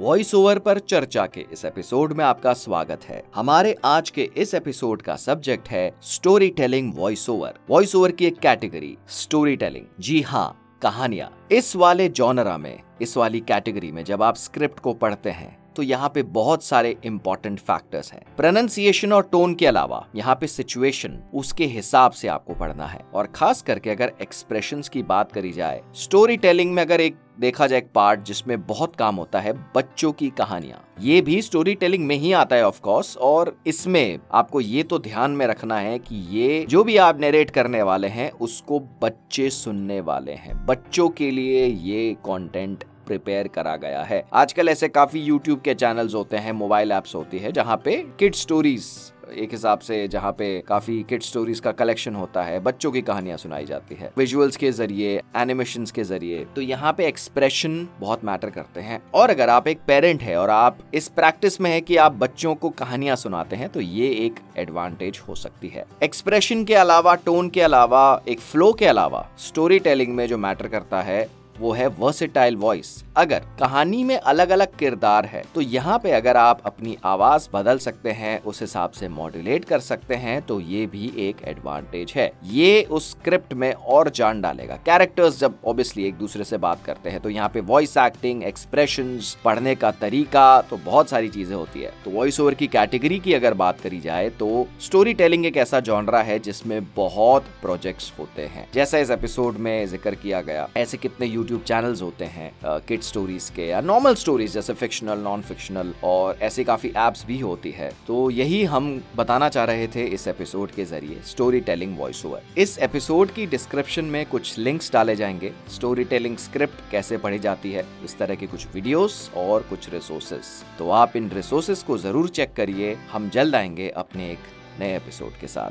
Voice over पर चर्चा के इस एपिसोड में आपका स्वागत है। हमारे आज के इस एपिसोड का सब्जेक्ट है story telling voice over voice over की एक कैटेगरी स्टोरी टेलिंग जी हाँ कहानियाँ। इस वाले जॉनरा में, इस वाली कैटेगरी में जब आप स्क्रिप्ट को पढ़ते हैं तो यहाँ पे बहुत सारे इंपॉर्टेंट फैक्टर्स हैं। प्रोनाउंसिएशन और टोन के अलावा यहाँ पे सिचुएशन उसके हिसाब से आपको पढ़ना है। और खास करके अगर एक्सप्रेशंस की बात करी जाए स्टोरी टेलिंग में अगर एक देखा जाए एक पार्ट जिसमें बहुत काम होता है, बच्चों की कहानियाँ, ये भी स्टोरी टेलिंग में ही आता है ऑफ़ कोर्स और इसमें आपको ये तो ध्यान में रखना है कि ये जो भी आप नरेट करने वाले हैं, उसको बच्चे सुनने वाले हैं। बच्चों के लिए ये कंटेंट प्रिपेयर करा गया है। आजकल ऐसे काफ़ी यूट्यूब के चैनल्स होते हैं मोबाइल एप्स होती है, जहाँ पे किड स्टोरीज एक हिसाब से जहाँ पे काफ़ी किड स्टोरीज का कलेक्शन होता है, बच्चों की कहानियाँ सुनाई जाती है विजुअल्स के ज़रिए एनिमेशन के ज़रिए। तो यहाँ पे एक्सप्रेशन बहुत मैटर करते हैं। और अगर आप एक पेरेंट है और आप इस प्रैक्टिस में है कि आप बच्चों को कहानियाँ सुनाते हैं तो ये एक एडवांटेज हो सकती है। एक्सप्रेशन के अलावा टोन के अलावा, एक फ्लो के अलावा स्टोरी टेलिंग में जो मैटर करता है वो है वर्सेटाइल वॉइस अगर कहानी में अलग अलग किरदार है तो यहाँ पे अगर आप अपनी आवाज़ बदल सकते हैं, उस हिसाब से मॉड्यूलेट कर सकते हैं तो ये भी एक एडवांटेज है। ये उस स्क्रिप्ट में और जान डालेगा। कैरेक्टर्स जब ऑब्वियसली एक दूसरे से बात करते हैं तो यहाँ पे वॉइस एक्टिंग एक्सप्रेशन पढ़ने का तरीका तो बहुत सारी चीज़ें होती है। तो वॉइस ओवर की कैटेगरी की अगर बात करी जाए तो स्टोरी टेलिंग एक ऐसा जॉनरा है जिसमें बहुत प्रोजेक्ट्स होते हैं। जैसा इस एपिसोड में ज़िक्र किया गया, ऐसे कितने यूट्यूब यूट्यूब चैनल्स होते हैं किड स्टोरीज के या नॉर्मल स्टोरीज जैसे फिक्शनल नॉन फिक्शनल और ऐसी काफ़ी एप्स भी होती है। तो यही हम बताना चाह रहे थे इस एपिसोड के ज़रिए स्टोरी टेलिंग वॉइस ओवर इस एपिसोड की डिस्क्रिप्शन में कुछ लिंक्स डाले जाएँगे। स्टोरी टेलिंग स्क्रिप्ट कैसे पढ़ी जाती है, इस तरह के कुछ वीडियोस और कुछ रिसोर्सेस तो आप इन रिसोर्सेस को ज़रूर चेक करिए। हम जल्द आएँगे अपने एक नए एपिसोड के साथ।